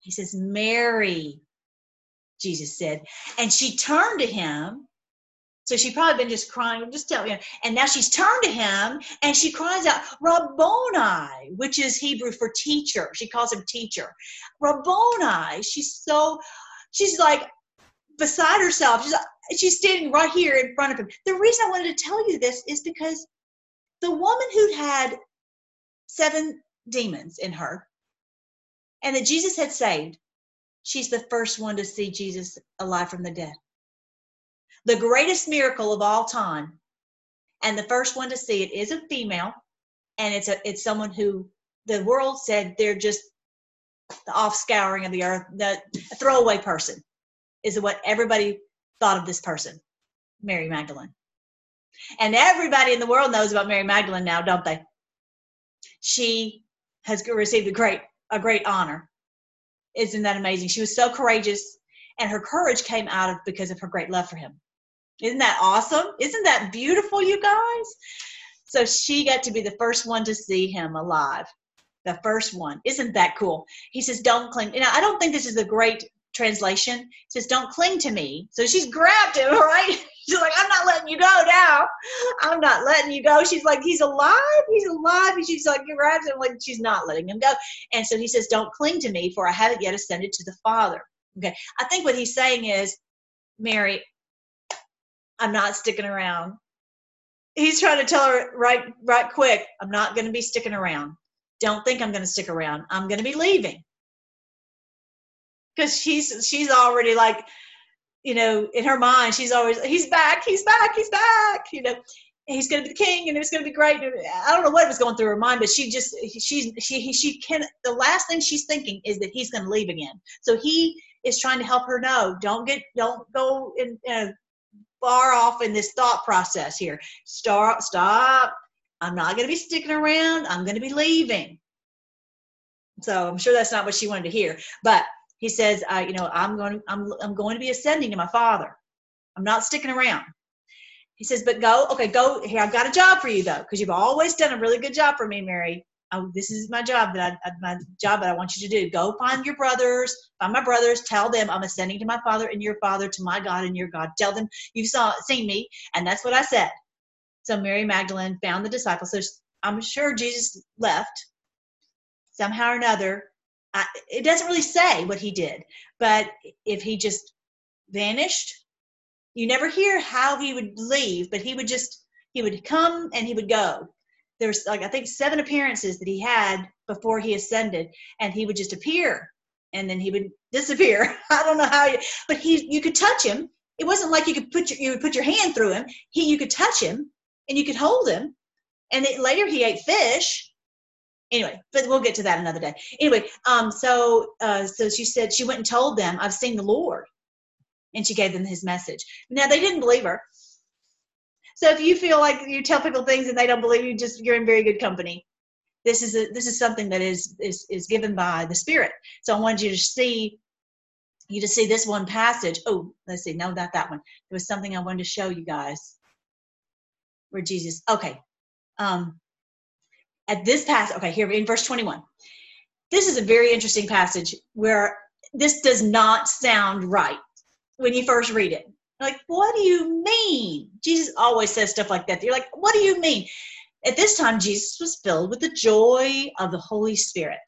He says, Mary. Jesus said. And she turned to him. So she probably been just crying, just tell me. And now she's turned to him and she cries out, Rabboni, which is Hebrew for teacher. She calls him teacher. Rabboni. She's so, she's like beside herself. She's, she's standing right here in front of him. The reason I wanted to tell you this is because the woman who had seven demons in her and that Jesus had saved, she's the first one to see Jesus alive from the dead. The greatest miracle of all time, and the first one to see it is a female, and it's a it's someone who the world said they're just the off scouring of the earth, the throwaway person is what everybody thought of this person, Mary Magdalene. And everybody in the world knows about Mary Magdalene now, don't they? She has received a great a great honor isn't that amazing? She was so courageous, and her courage came out of because of her great love for him. Isn't that awesome? Isn't that beautiful, you guys? So she got to be the first one to see him alive. The first one. Isn't that cool? He says, Don't cling. You know, I don't think this is a great translation. He says, Don't cling to me. So she's grabbed him, right? She's like, I'm not letting you go now. I'm not letting you go. She's like, he's alive. He's alive. And she's like, grabs him like she's not letting him go. And so he says, don't cling to me for I haven't yet ascended to the Father. Okay. I think what he's saying is, Mary, I'm not sticking around. He's trying to tell her right, right quick, I'm not going to be sticking around. Don't think I'm going to stick around. I'm going to be leaving. Because she's she's already like you know, in her mind, she's always, he's back, he's back, he's back, you know, he's going to be the king and it's going to be great. I don't know what was going through her mind, but she just, she's, she, she can, the last thing she's thinking is that he's going to leave again. So he is trying to help her know, don't get, don't go uh, far off in this thought process here. Stop, stop. I'm not going to be sticking around. I'm going to be leaving. So I'm sure that's not what she wanted to hear, but he says, uh, you know, I'm going, I'm, I'm going to be ascending to my father. I'm not sticking around. He says, but go, okay, go here. I've got a job for you though, because you've always done a really good job for me, Mary. This is my job that I, my job that I want you to do. Go find your brothers, find my brothers, tell them I'm ascending to my father and your father, to my God and your God. Tell them you've saw seen me, and that's what I said. So Mary Magdalene found the disciples. So I'm sure Jesus left somehow or another I, it doesn't really say what he did, but if he just vanished, you never hear how he would leave, but he would just, he would come and he would go. There's like, I think seven appearances that he had before he ascended, and he would just appear and then he would disappear. I don't know how, you, but he, you could touch him. It wasn't like you could put your, you would put your hand through him. He, you could touch him and you could hold him. And later he ate fish anyway but we'll get to that another day anyway um so uh so she said she went and told them i've seen the lord and she gave them his message now they didn't believe her so if you feel like you tell people things and they don't believe you just you're in very good company. This is a, this is something that is is is given by the spirit. So i wanted you to see you to see this one passage. Oh let's see. No not that one. There was something i wanted to show you guys. Where jesus okay. Um at this pass, okay, here in verse 21. this is a very interesting passage where this does not sound right when you first read it. Like, what do you mean? Jesus always says stuff like that. You're like, what do you mean? At this time, Jesus was filled with the joy of the Holy Spirit.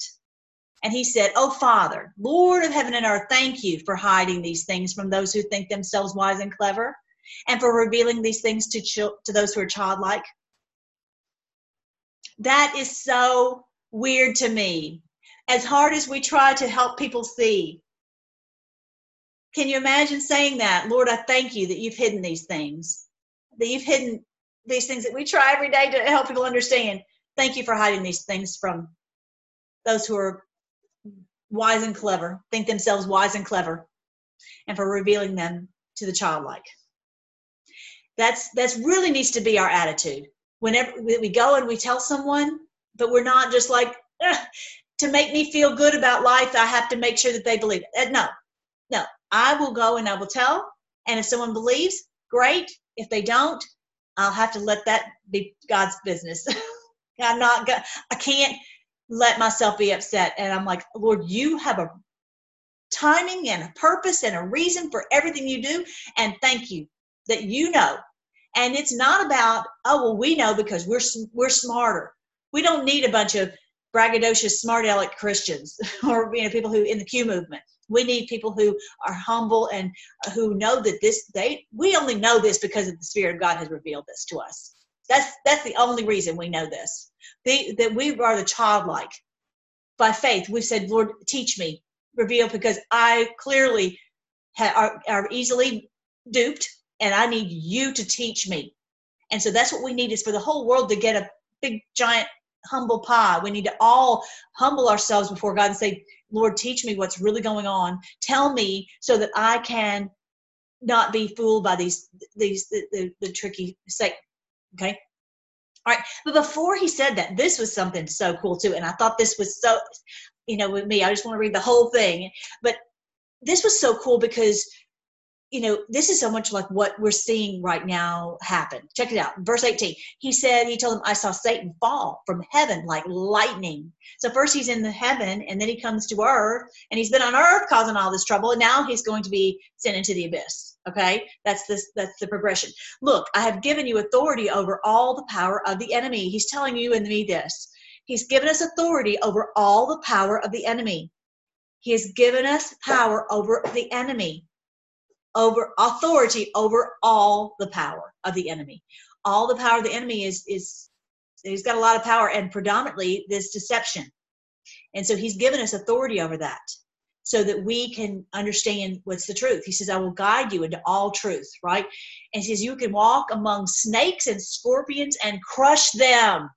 And he said, Oh, Father, Lord of heaven and earth, thank you for hiding these things from those who think themselves wise and clever, and for revealing these things to, to those who are childlike. That is so weird to me. As hard as we try to help people see, can you imagine saying that? Lord, I thank you that you've hidden these things, that you've hidden these things that we try every day to help people understand. Thank you for hiding these things from those who are wise and clever, think themselves wise and clever, and for revealing them to the childlike. That's that's really needs to be our attitude. Whenever we go and we tell someone, but we're not just like to make me feel good about life. I have to make sure that they believe it. Uh, no, no. I will go and I will tell, and if someone believes, great. If they don't, I'll have to let that be God's business. I'm not. I can't let myself be upset. And I'm like, Lord, you have a timing and a purpose and a reason for everything you do. And thank you that you know. And it's not about, oh, well, we know because we're, we're smarter. We don't need a bunch of braggadocious, smart aleck Christians or you know, people who in the Q movement. We need people who are humble and uh, who know that this they we only know this because of the Spirit of God has revealed this to us. That's that's the only reason we know this. They, that we are the childlike. By faith, we've said, Lord, teach me, reveal, because I clearly ha- are, are easily duped, and I need you to teach me. And so that's what we need is for the whole world to get a big giant humble pie. We need to all humble ourselves before God and say, Lord, teach me what's really going on. Tell me so that I can not be fooled by these these the, the, the tricky say okay all right but before he said that this was something so cool too and i thought this was so you know with me i just want to read the whole thing but this was so cool because you know, this is so much like what we're seeing right now happen. Check it out. Verse 18. He said, He told him, I saw Satan fall from heaven like lightning. So first he's in the heaven, and then he comes to earth, and he's been on earth causing all this trouble, and now he's going to be sent into the abyss. Okay? That's this that's the progression. Look, I have given you authority over all the power of the enemy. He's telling you and me this. He's given us authority over all the power of the enemy. He has given us power over the enemy over authority over all the power of the enemy. All the power of the enemy is is he's got a lot of power and predominantly this deception. And so he's given us authority over that so that we can understand what's the truth. He says, I will guide you into all truth, right? And he says, You can walk among snakes and scorpions and crush them.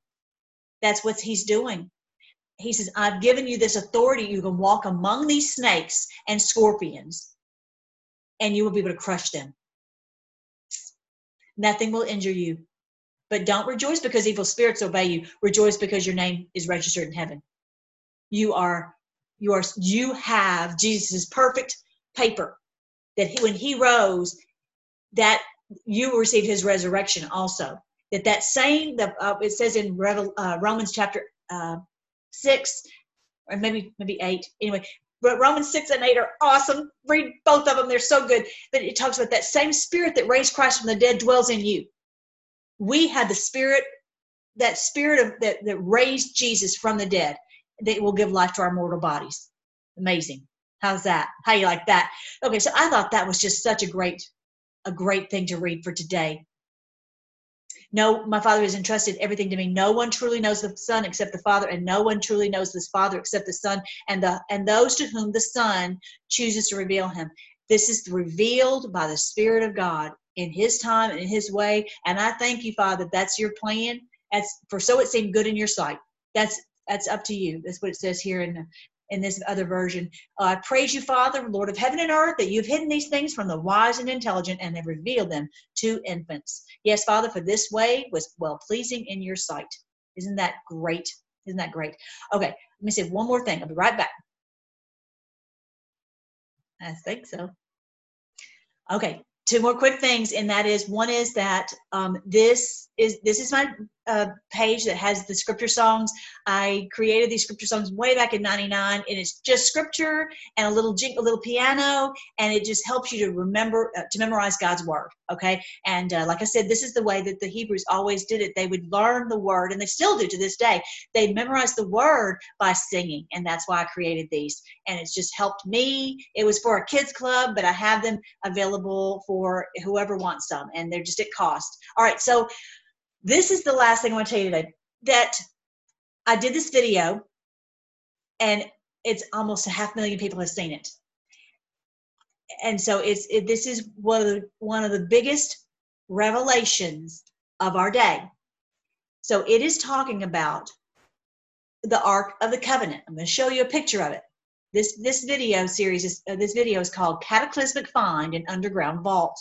That's what he's doing. He says, I've given you this authority. You can walk among these snakes and scorpions and you will be able to crush them. Nothing will injure you. But don't rejoice because evil spirits obey you. Rejoice because your name is registered in heaven. You are, you are, you have Jesus' perfect paper that he, when he rose, that you received his resurrection also. That that same, the, uh, it says in Revel, uh, Romans chapter uh, six, or maybe maybe eight. Anyway, but Romans 6 and 8 are awesome. Read both of them, they're so good. But it talks about that same spirit that raised Christ from the dead dwells in you. We have the spirit, that spirit of that, that raised Jesus from the dead, that will give life to our mortal bodies. Amazing. How's that? How you like that? Okay, so I thought that was just such a great, a great thing to read for today. No, my Father has entrusted everything to me. No one truly knows the Son except the Father, and no one truly knows the Father except the Son, and the and those to whom the Son chooses to reveal him. This is revealed by the Spirit of God in His time and in His way. And I thank you, Father. That's your plan. That's for so it seemed good in your sight. That's that's up to you. That's what it says here in in this other version. Uh, I praise you, Father, Lord of heaven and earth, that you've hidden these things from the wise and intelligent and have revealed them to infants. Yes, Father, for this way was well pleasing in your sight. Isn't that great? Isn't that great? Okay, let me say one more thing. I'll be right back. I think so. Okay, two more quick things, and that is one is that um, this is this is my uh, page that has the scripture songs. I created these scripture songs way back in '99, and it's just scripture and a little jing- a little piano, and it just helps you to remember uh, to memorize God's word. Okay, and uh, like I said, this is the way that the Hebrews always did it. They would learn the word, and they still do to this day. They memorize the word by singing, and that's why I created these. And it's just helped me. It was for a kids club, but I have them available for whoever wants some, and they're just at cost. All right, so this is the last thing I want to tell you today that I did this video and it's almost a half million people have seen it. And so it's it, this is one of the, one of the biggest revelations of our day. So it is talking about the Ark of the Covenant. I'm going to show you a picture of it. This this video series is uh, this video is called Cataclysmic Find in Underground Vault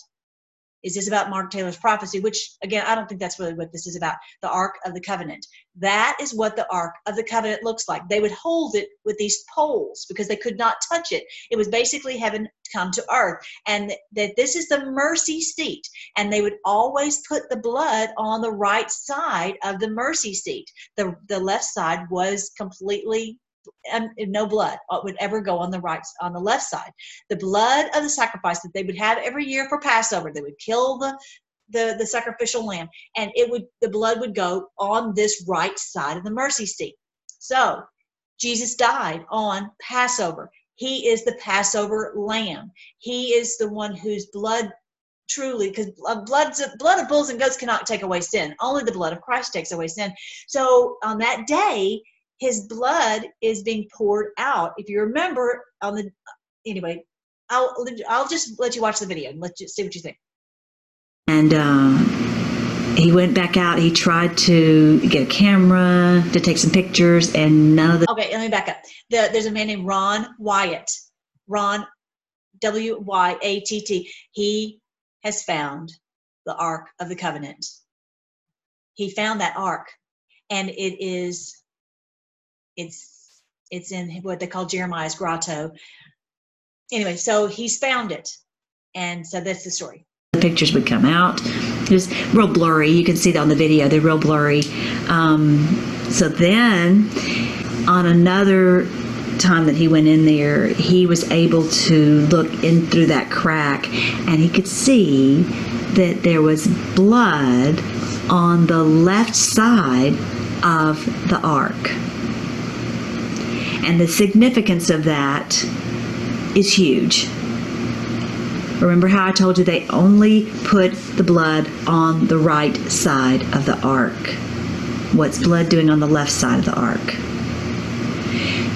is this about Mark Taylor's prophecy, which again, I don't think that's really what this is about. The Ark of the Covenant. That is what the Ark of the Covenant looks like. They would hold it with these poles because they could not touch it. It was basically heaven come to earth. And that this is the mercy seat. And they would always put the blood on the right side of the mercy seat. The, the left side was completely um, no blood uh, would ever go on the right on the left side. The blood of the sacrifice that they would have every year for passover they would kill the the, the sacrificial lamb and it would the blood would go on this right side of the mercy seat. So jesus died on passover. He is the passover lamb. He is the one whose blood truly because blood blood of bulls and goats cannot take away sin. Only the blood of christ takes away sin. So on that day his blood is being poured out. If you remember on the anyway, I'll I'll just let you watch the video and let you see what you think. And uh, he went back out. He tried to get a camera to take some pictures, and none of the. Okay, let me back up. The, there's a man named Ron Wyatt. Ron, W Y A T T. He has found the Ark of the Covenant. He found that Ark, and it is it's it's in what they call Jeremiah's grotto. Anyway, so he's found it, and so that's the story. The pictures would come out. It was real blurry. You can see that on the video. They're real blurry. Um, so then, on another time that he went in there, he was able to look in through that crack, and he could see that there was blood on the left side of the ark. And the significance of that is huge. Remember how I told you they only put the blood on the right side of the ark? What's blood doing on the left side of the ark?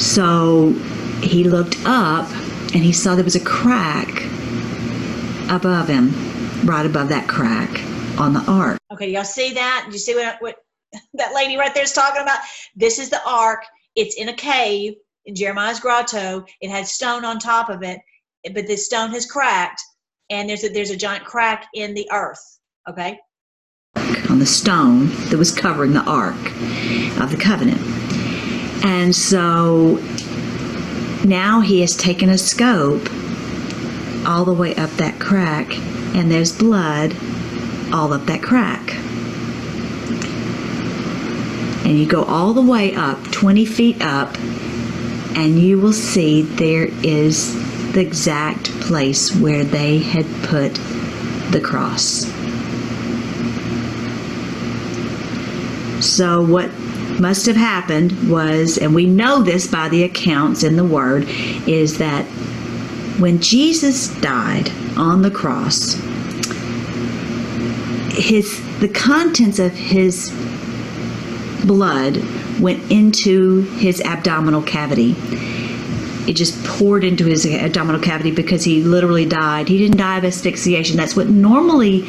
So he looked up and he saw there was a crack above him, right above that crack on the ark. Okay, y'all see that? You see what, what that lady right there is talking about? This is the ark. It's in a cave in Jeremiah's grotto. It had stone on top of it, but this stone has cracked, and there's a, there's a giant crack in the earth. Okay. On the stone that was covering the ark of the covenant. And so now he has taken a scope all the way up that crack, and there's blood all up that crack and you go all the way up 20 feet up and you will see there is the exact place where they had put the cross. So, what must have happened was, and we know this by the accounts in the Word, is that when Jesus died on the cross, his the contents of his blood went into his abdominal cavity. It just poured into his abdominal cavity because he literally died. He didn't die of asphyxiation. That's what normally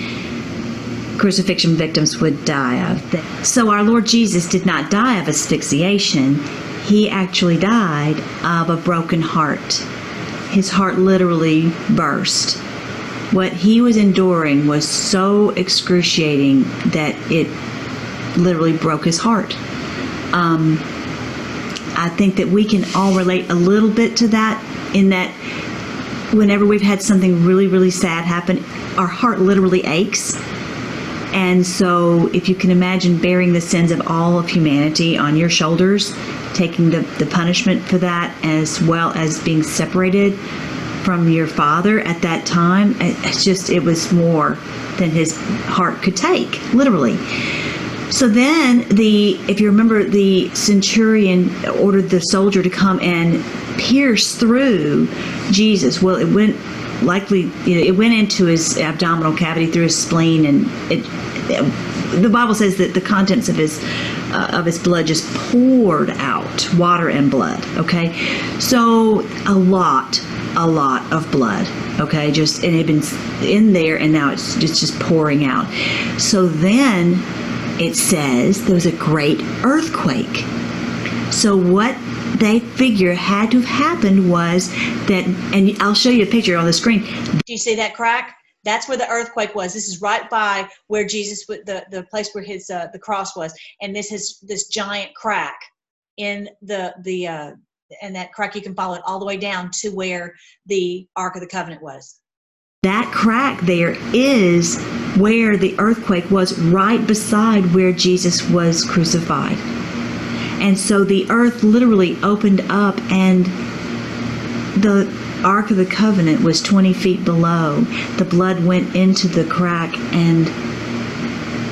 crucifixion victims would die of. So our Lord Jesus did not die of asphyxiation. He actually died of a broken heart. His heart literally burst. What he was enduring was so excruciating that it literally broke his heart. Um, I think that we can all relate a little bit to that in that whenever we've had something really, really sad happen, our heart literally aches. And so, if you can imagine bearing the sins of all of humanity on your shoulders, taking the, the punishment for that, as well as being separated from your father at that time, it- it's just, it was more than his heart could take, literally. So then the if you remember the centurion ordered the soldier to come and pierce through Jesus. Well, it went likely you know, it went into his abdominal cavity through his spleen and it, the Bible says that the contents of his uh, of his blood just poured out, water and blood, okay? So a lot a lot of blood okay just and it had been in there and now it's just just pouring out so then it says there was a great earthquake. So what they figure had to have happened was that, and I'll show you a picture on the screen. Do you see that crack? That's where the earthquake was. This is right by where Jesus, the the place where his uh, the cross was, and this is this giant crack in the the uh, and that crack you can follow it all the way down to where the Ark of the Covenant was. That crack there is where the earthquake was, right beside where Jesus was crucified. And so the earth literally opened up, and the Ark of the Covenant was 20 feet below. The blood went into the crack and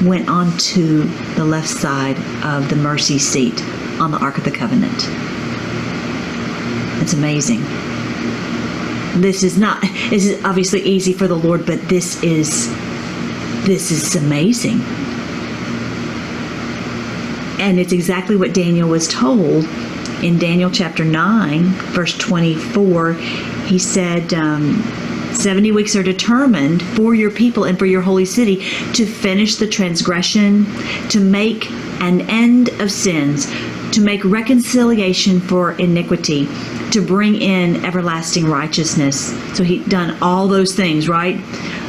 went onto the left side of the mercy seat on the Ark of the Covenant. It's amazing this is not this is obviously easy for the lord but this is this is amazing. And it's exactly what daniel was told. In daniel chapter 9 verse 24 he said um, 70 weeks are determined for your people and for your holy city to finish the transgression to make an end of sins to make reconciliation for iniquity to bring in everlasting righteousness. So he done all those things, right?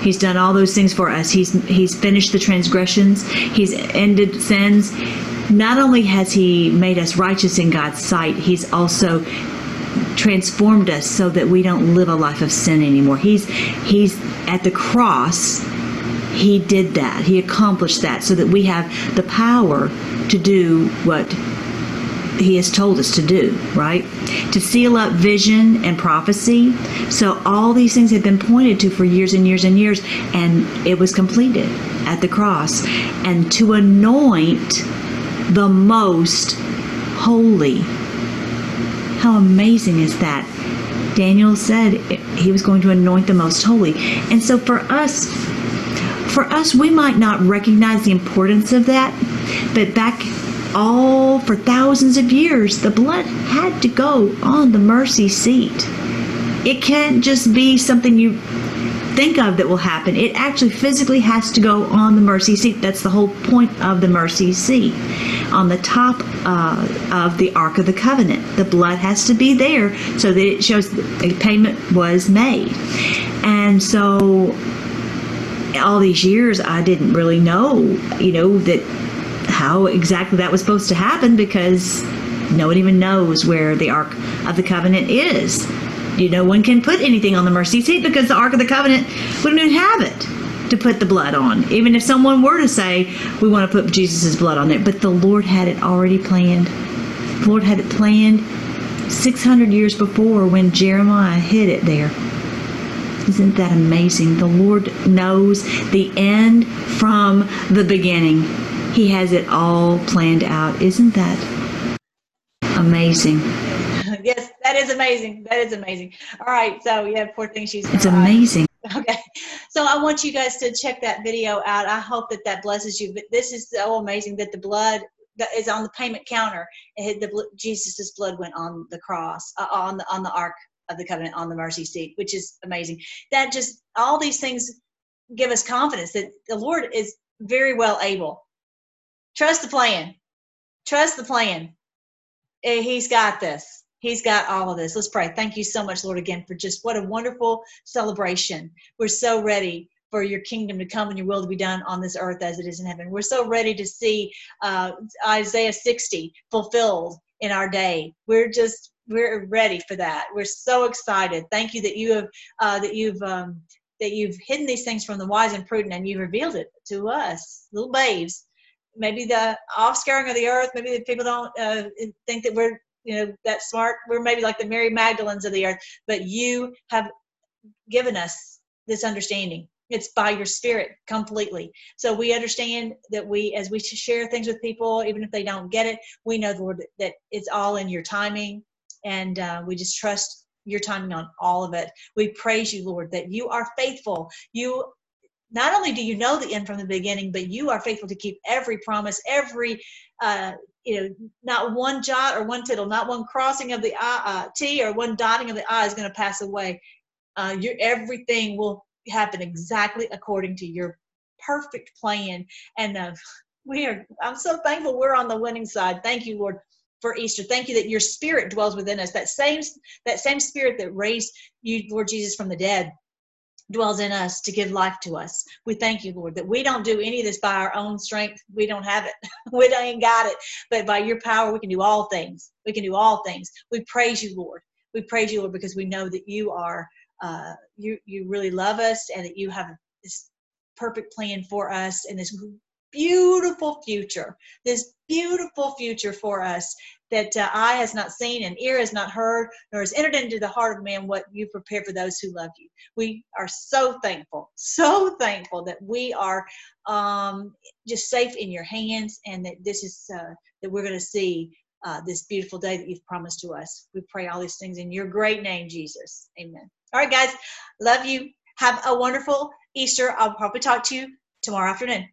He's done all those things for us. He's he's finished the transgressions. He's ended sins. Not only has he made us righteous in God's sight, he's also transformed us so that we don't live a life of sin anymore. He's he's at the cross. He did that. He accomplished that so that we have the power to do what he has told us to do, right? To seal up vision and prophecy. So all these things have been pointed to for years and years and years, and it was completed at the cross. And to anoint the most holy. How amazing is that? Daniel said he was going to anoint the most holy. And so for us, for us, we might not recognize the importance of that, but back all for thousands of years, the blood had to go on the mercy seat. It can't just be something you think of that will happen. It actually physically has to go on the mercy seat. That's the whole point of the mercy seat. On the top uh, of the Ark of the Covenant, the blood has to be there so that it shows a payment was made. And so, all these years, I didn't really know, you know, that how exactly that was supposed to happen because no one even knows where the Ark of the Covenant is. You know, one can put anything on the mercy seat because the Ark of the Covenant wouldn't even have it to put the blood on. Even if someone were to say, we want to put Jesus' blood on it, But the Lord had it already planned. The Lord had it planned 600 years before when Jeremiah hid it there. Isn't that amazing? The Lord knows the end from the beginning. He has it all planned out. Isn't that amazing? yes, that is amazing. That is amazing. All right, so yeah, poor thing she's. It's amazing. Okay, so I want you guys to check that video out. I hope that that blesses you. But this is so amazing that the blood that is on the payment counter. It the Jesus's blood went on the cross, uh, on the on the ark of the covenant, on the mercy seat, which is amazing. That just all these things give us confidence that the Lord is very well able. Trust the plan. Trust the plan. Eh, He's got this. He's got all of this. Let's pray. Thank you so much, Lord, again, for just what a wonderful celebration. We're so ready for your kingdom to come and your will to be done on this earth as it is in heaven. We're so ready to see uh, Isaiah 60 fulfilled in our day. We're just we're ready for that. We're so excited. Thank you that you have uh, that you've um, that you've hidden these things from the wise and prudent and you've revealed it to us, little babes. Maybe the offscaring of the earth, maybe the people don't uh, think that we're, you know, that smart. We're maybe like the Mary Magdalens of the earth, but you have given us this understanding. It's by your spirit completely. So we understand that we, as we share things with people, even if they don't get it, we know, Lord, that it's all in your timing. And uh, we just trust your timing on all of it. We praise you, Lord, that you are faithful. You not only do you know the end from the beginning, but you are faithful to keep every promise, every uh, you know, not one jot or one tittle, not one crossing of the I, uh, T or one dotting of the I is going to pass away. Uh, your everything will happen exactly according to your perfect plan. And uh, we are. I'm so thankful we're on the winning side. Thank you, Lord, for Easter. Thank you that your Spirit dwells within us. That same that same Spirit that raised you, Lord Jesus, from the dead dwells in us to give life to us. We thank you, Lord, that we don't do any of this by our own strength. We don't have it. we ain't got it. But by your power, we can do all things. We can do all things. We praise you, Lord. We praise you, Lord, because we know that you are uh, you you really love us and that you have this perfect plan for us and this beautiful future this beautiful future for us that uh, eye has not seen and ear has not heard nor has entered into the heart of man what you prepare for those who love you we are so thankful so thankful that we are um, just safe in your hands and that this is uh, that we're going to see uh, this beautiful day that you've promised to us we pray all these things in your great name jesus amen all right, guys. Love you. Have a wonderful Easter. I'll probably talk to you tomorrow afternoon.